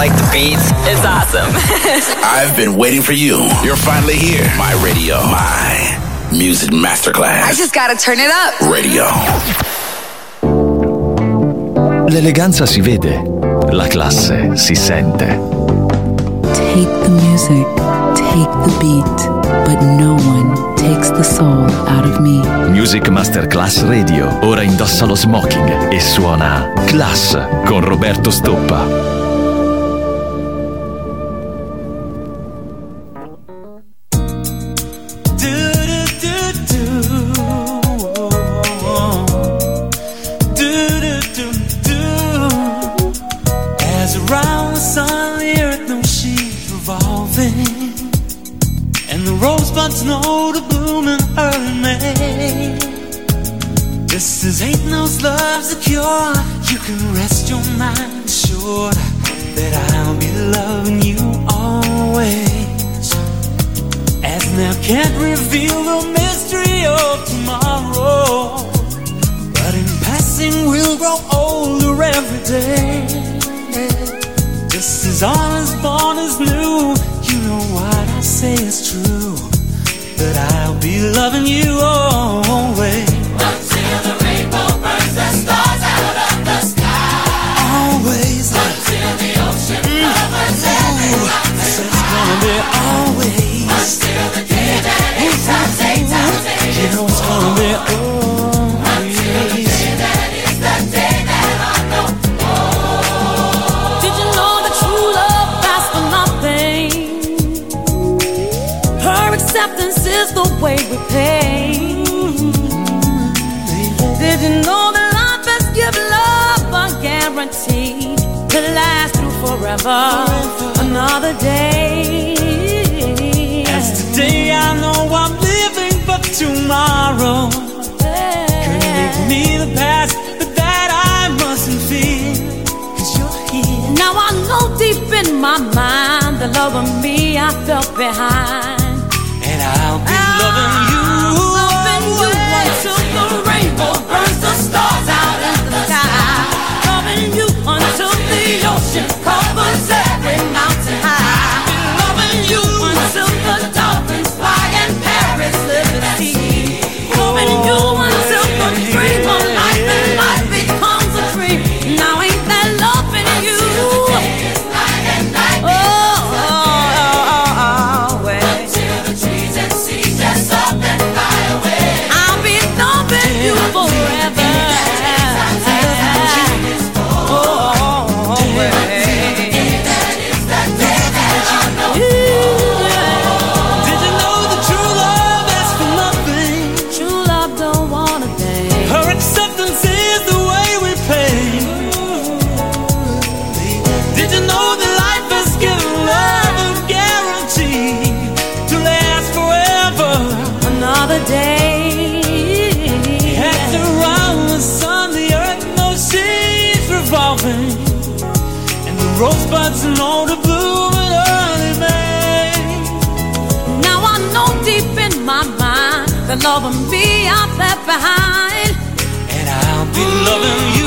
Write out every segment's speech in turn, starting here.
like the beats. It's awesome. I've been waiting for you. You're finally here. My radio. My music masterclass. I just gotta turn it up. Radio. L'eleganza si vede, la classe si sente. Take the music, take the beat, but no one takes the soul out of me. Music Masterclass Radio ora indossa lo smoking e suona Class con Roberto Stoppa. forever. Another day. As today I know I'm living for tomorrow. Yeah. Couldn't give me the past, but that I mustn't fear. Cause you're here. Now I know deep in my mind the love of me I felt behind. And I'll be oh. loving ah. loving me, I'm left behind. And I'll be loving you.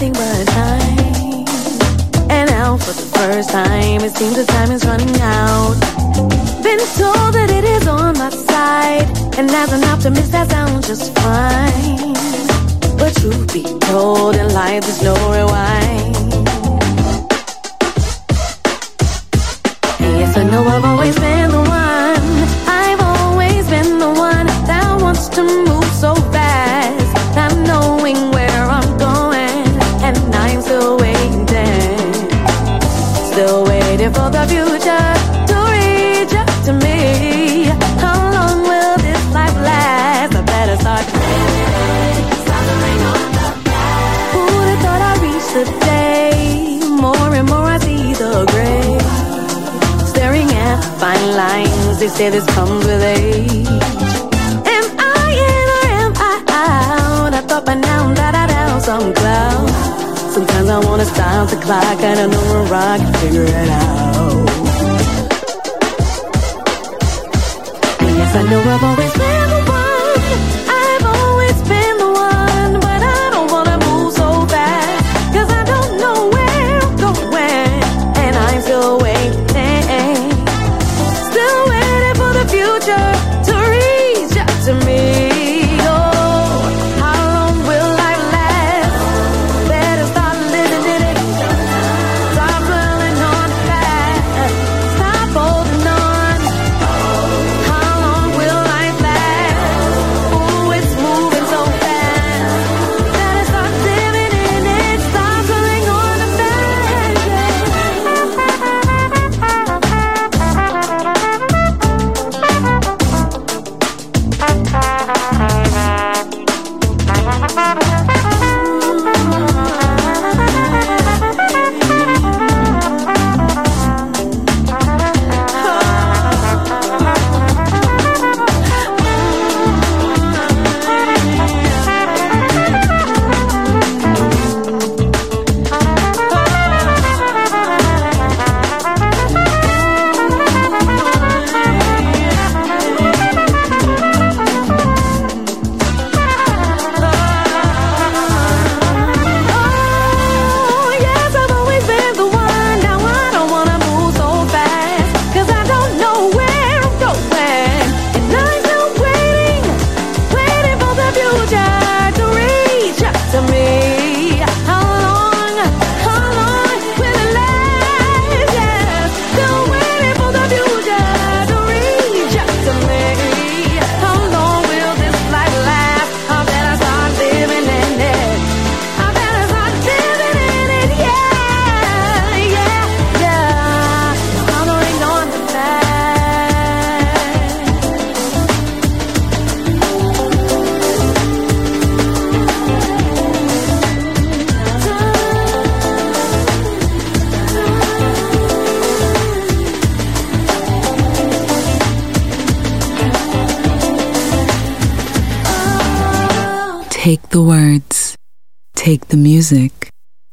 Nothing but time. And now, for the first time, it seems the time is running out. Been told that it is on my side, and as an optimist, that sounds just fine. But truth be told, in life there's no rewind. Yes, I know I've always been lines, they say this comes with age. Am I in or am I out? I thought by now that I'd have some clout. Sometimes I wanna stop the clock, I don't know where I can figure it out. And Yes, I know I've always been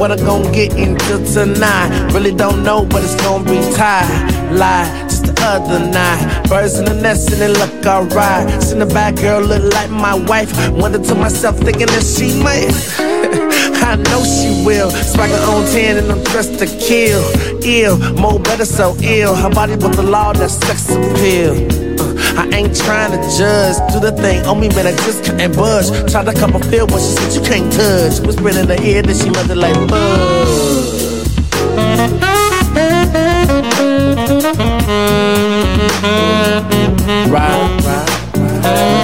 What I gon' get into tonight? Really don't know, but it's gon' be tied. Lie, other night. Birds in the nest and they look alright. Seen the bad girl look like my wife. Wonder to myself, thinking that she might. I know she will. Swagger on 10 and I'm dressed to kill. Ill, more better, so ill. Her body with the law, that sex appeal. I ain't trying to judge. Do the thing on me, man, I just couldn't budge. Tried to cup a feel, but she said you can't touch. Whispering in her ear that she mother like buzz. Right, right, right.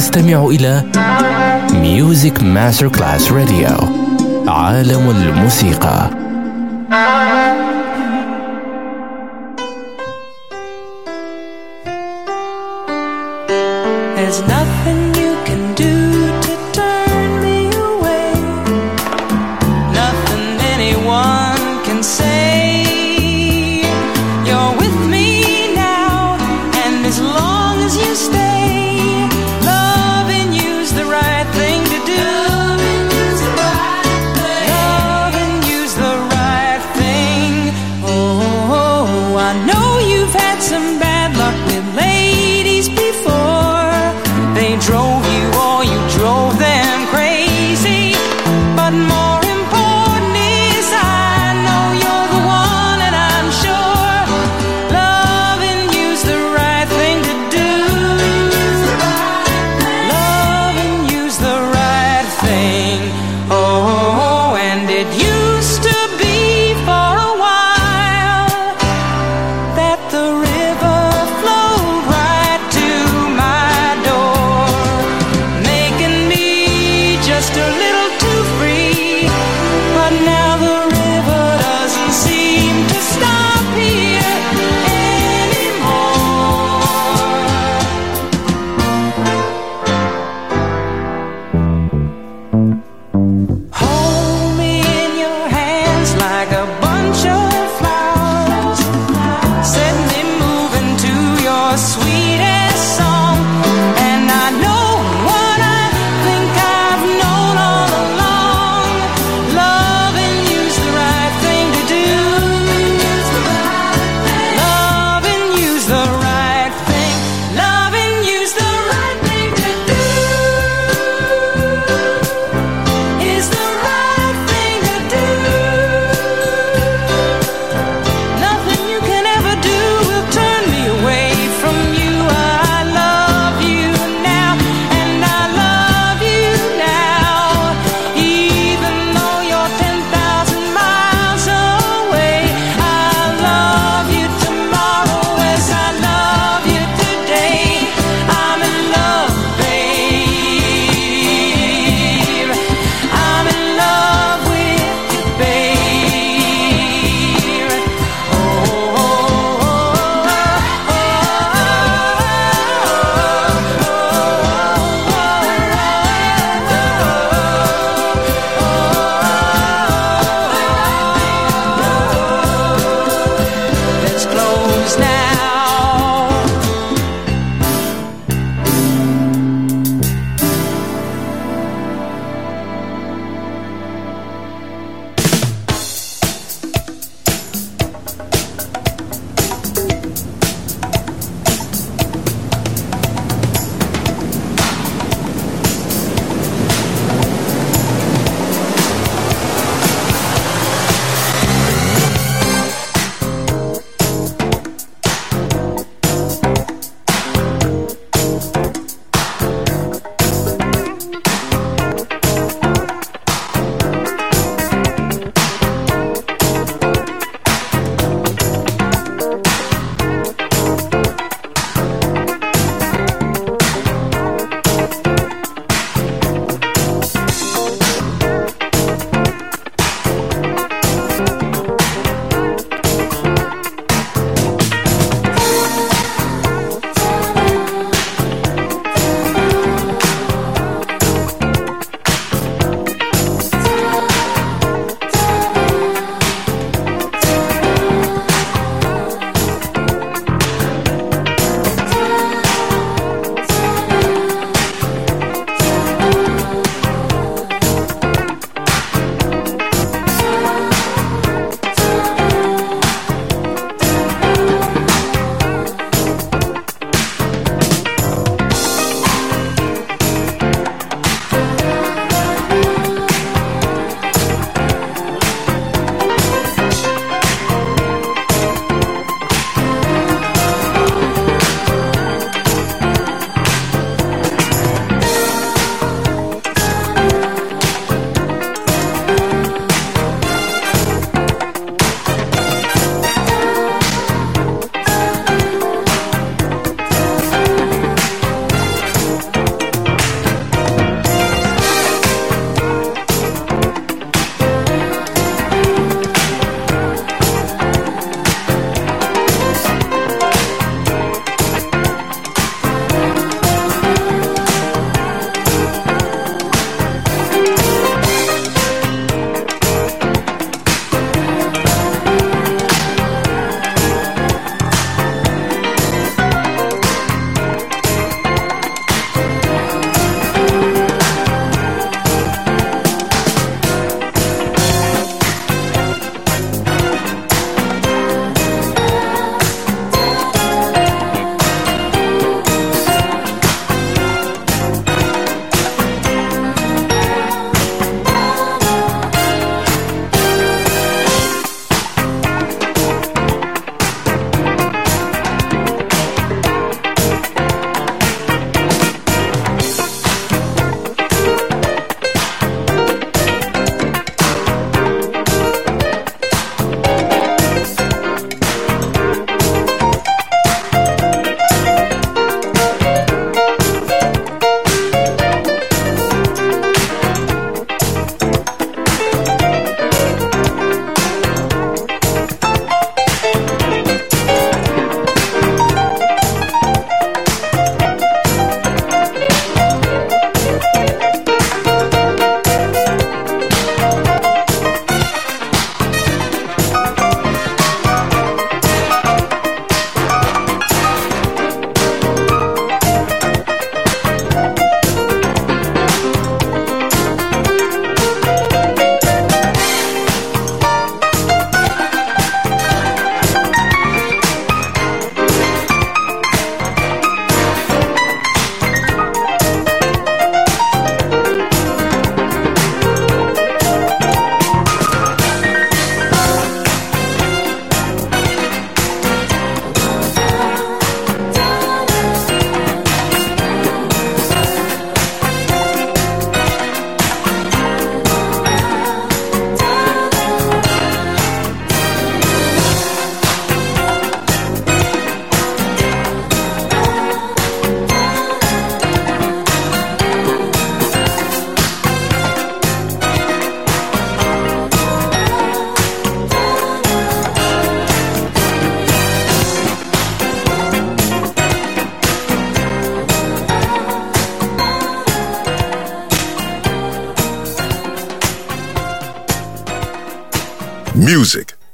تستمع إلى ميوزك ماستر كلاس راديو عالم الموسيقى. There's nothing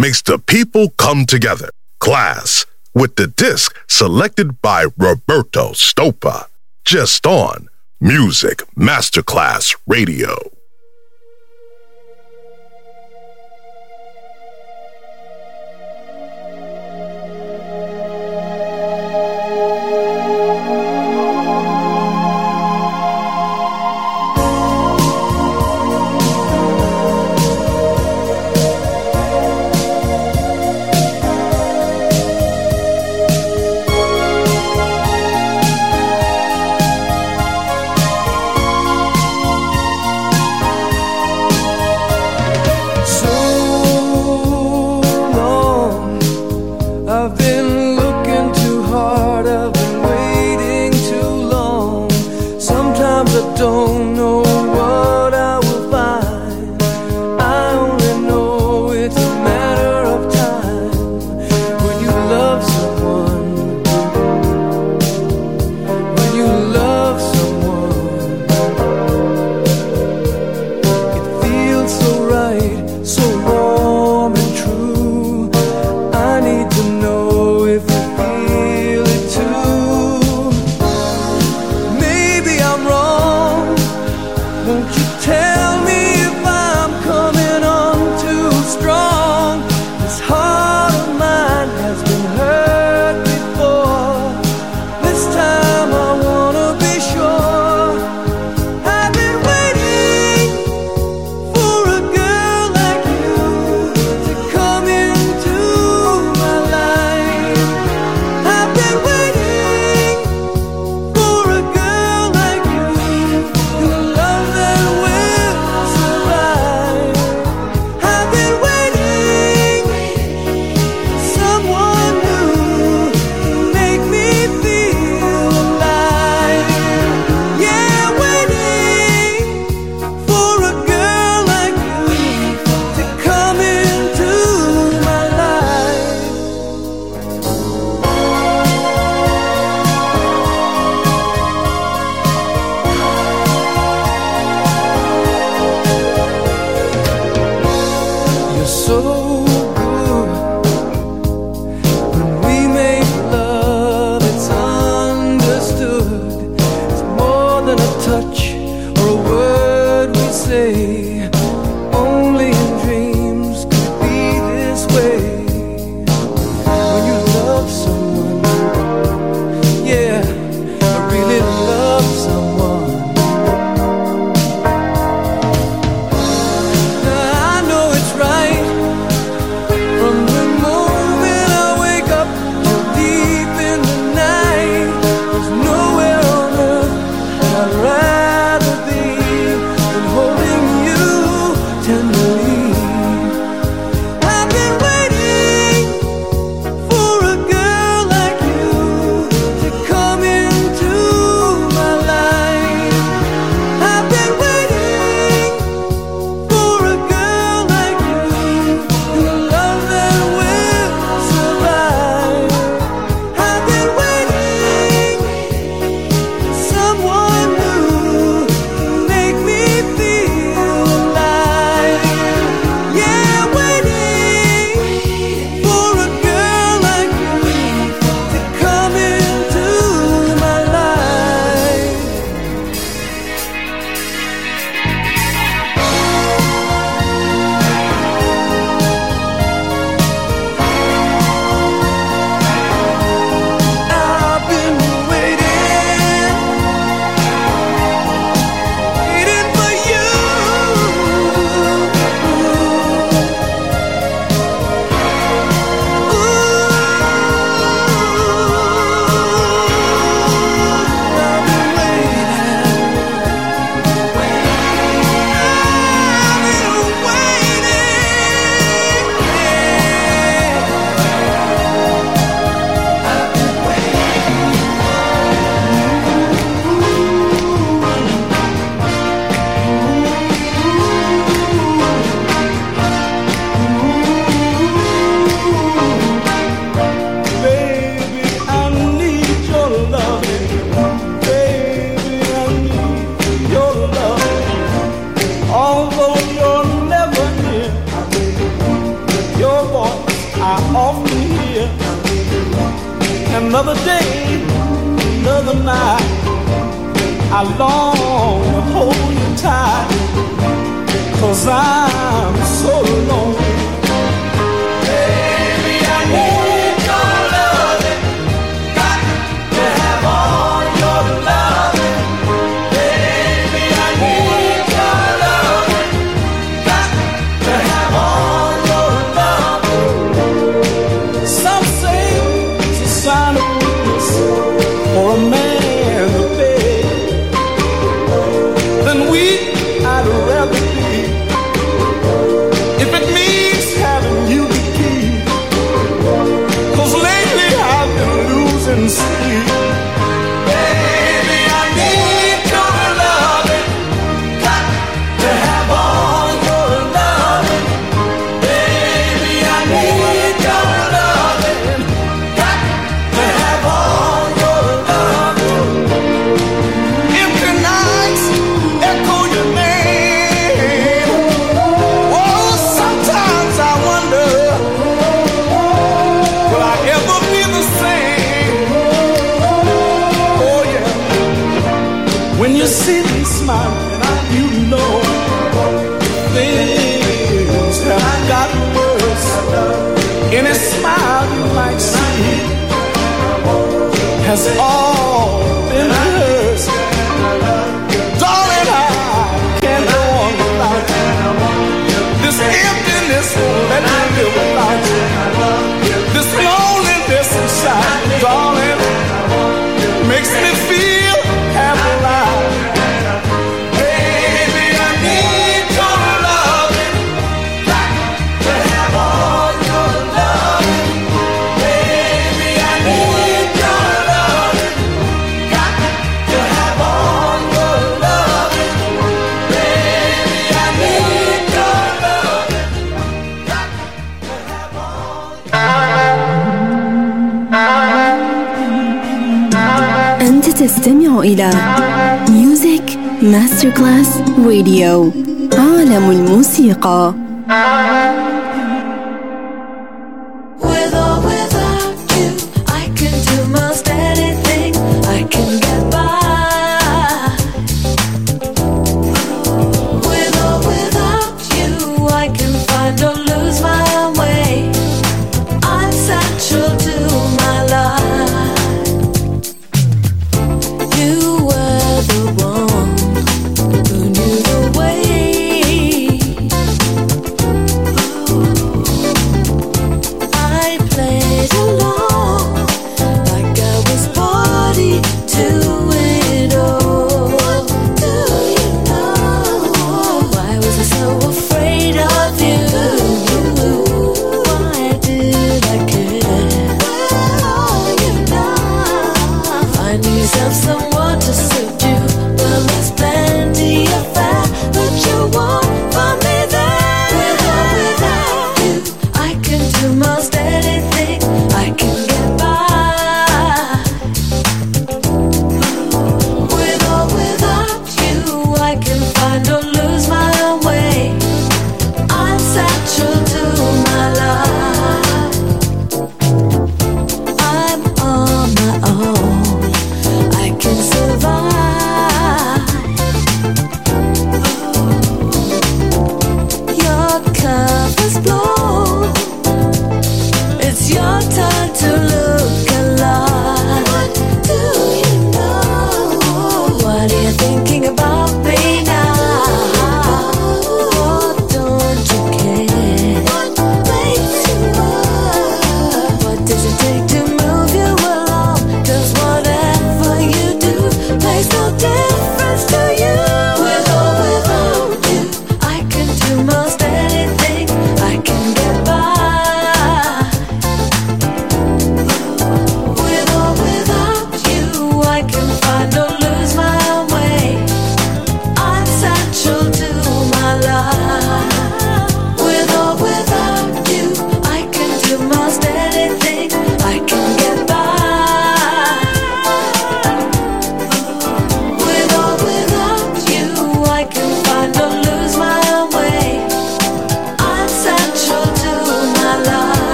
makes the people come together. Klass with the disc selected by Roberto Stoppa. Just on Music Masterclass Radio. I often hear another day, another night. I long to hold you tight, cause I'm so lonely. ماستر كلاس راديو عالم الموسيقى.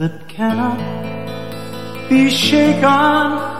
that cannot be shaken.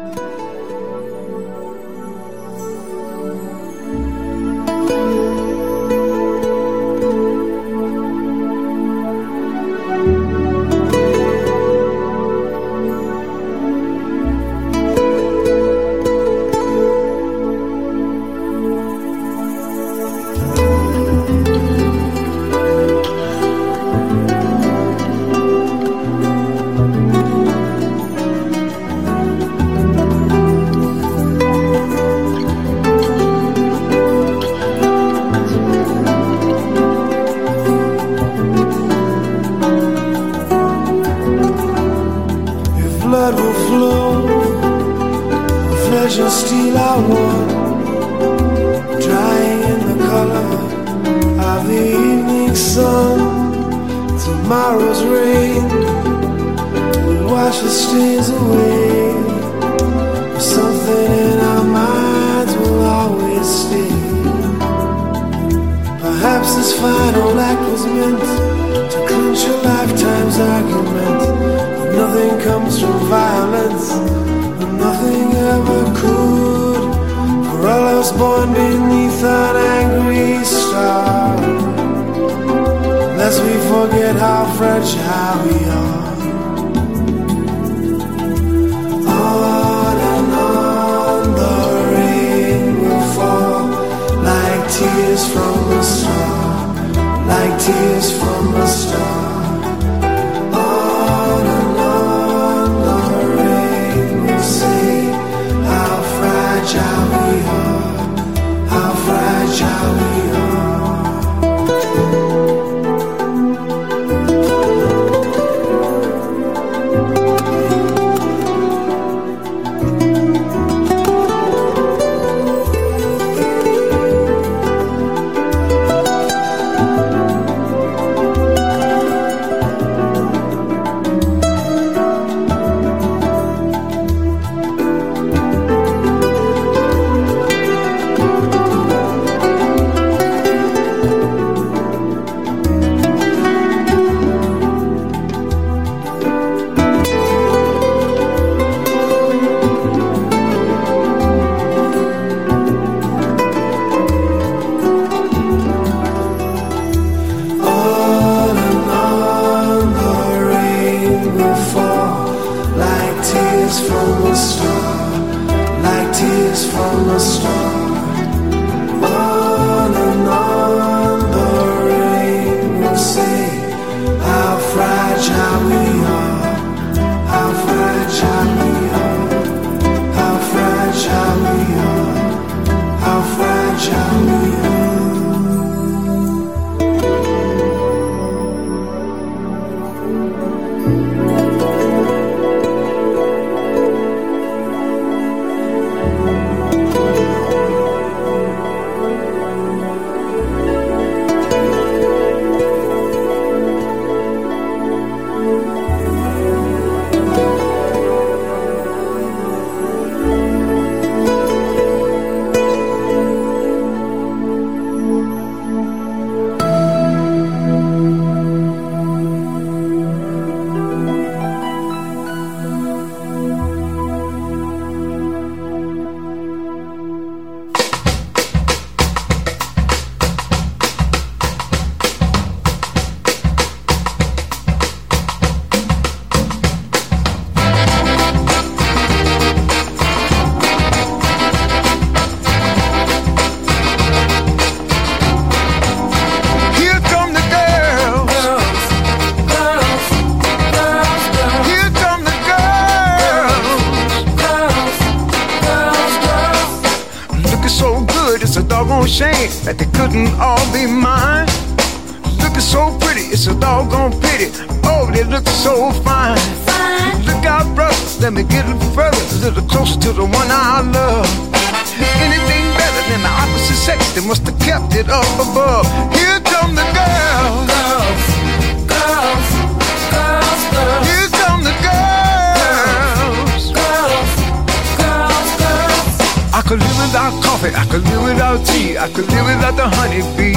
a honeybee.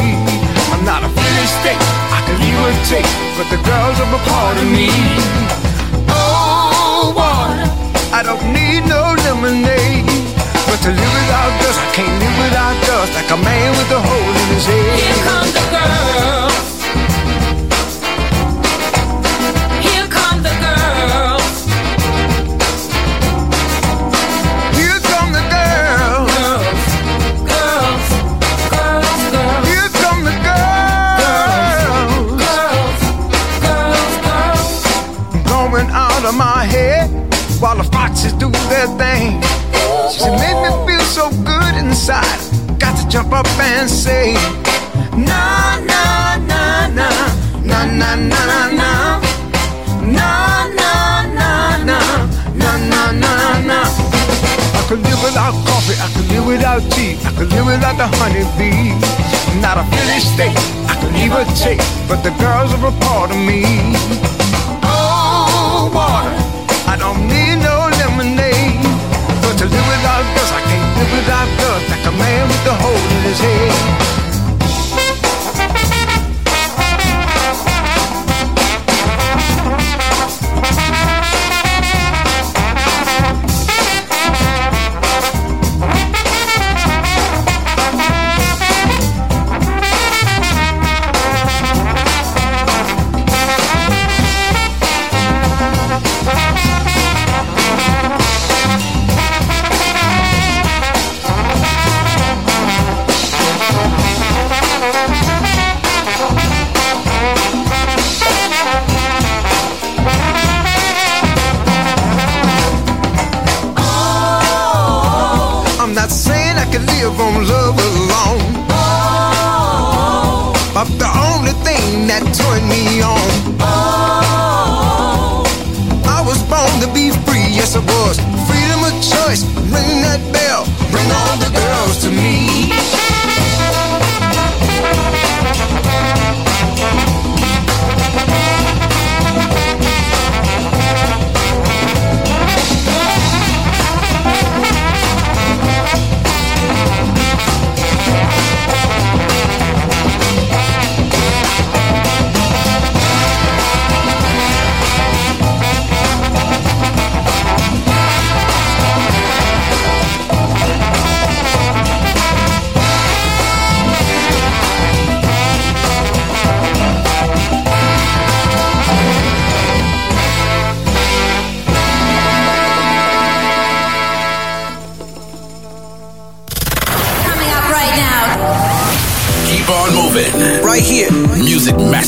I'm not a finished state, I can irritate, but the girls are a part of me. Oh, water, I don't need no lemonade. But to live without dust, I can't live without dust, like a man with a hole in his head. Here come the girls. I could live without coffee, I could live without tea, I could live without the honeybees. Not a Philly steak, I could even take, but the girls are a part of me. Oh, water, I don't need no lemonade. But to live without girls, I can't live without girls. like a man with a hole in his head.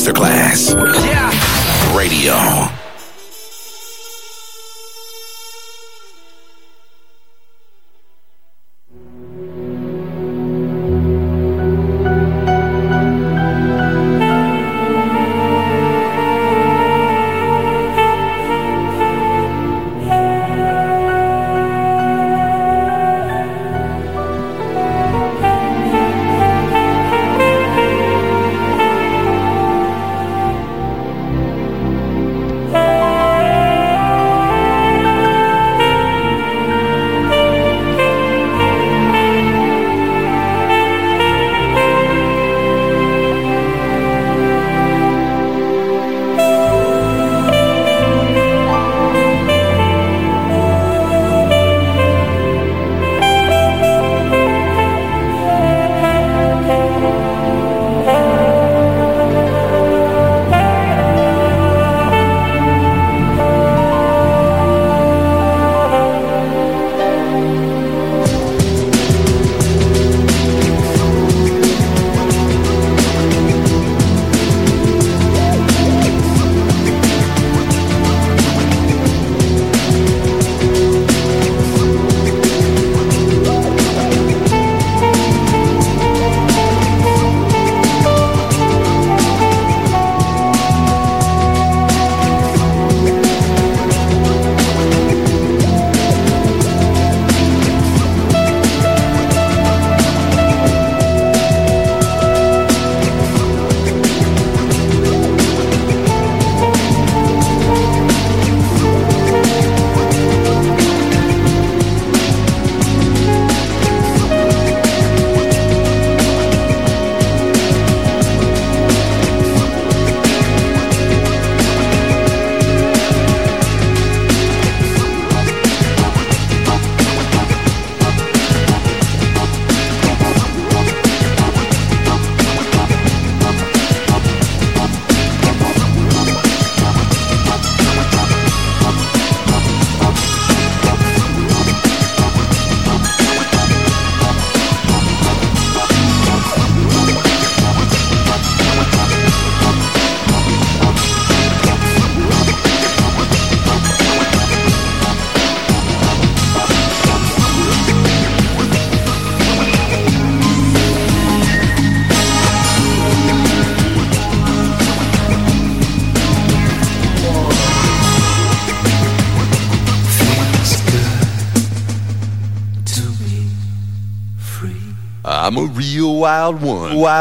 Masterclass. Radio.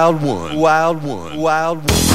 Wild one. Wild one. Wild one.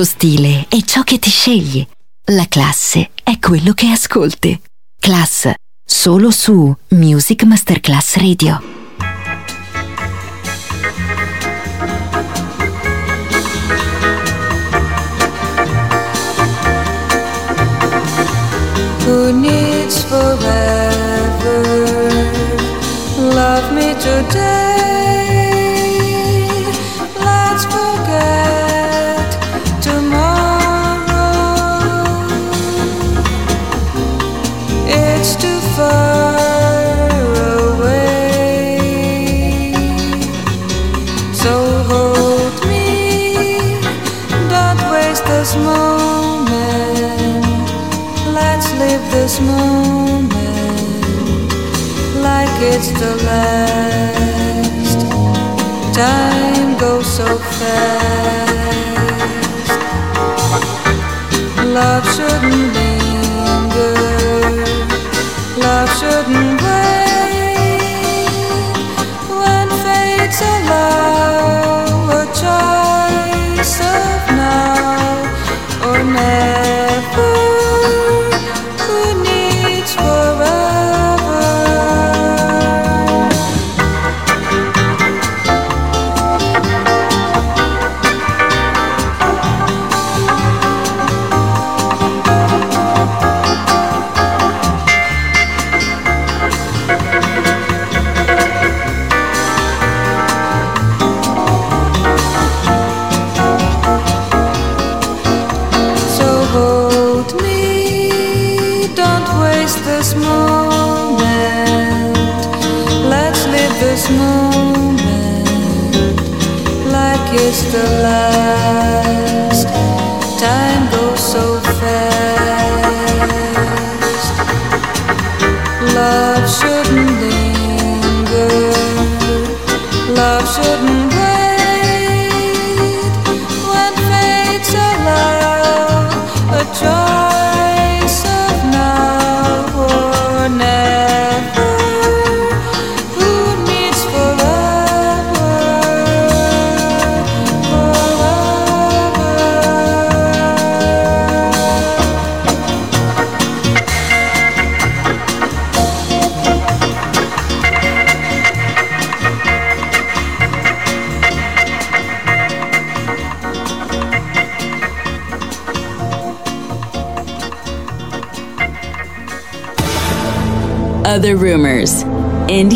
Lo stile è ciò che ti scegli. La classe è quello che ascolti. Class, solo su Music Masterclass Radio. Who needs forever? Love me today. love shouldn't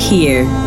here.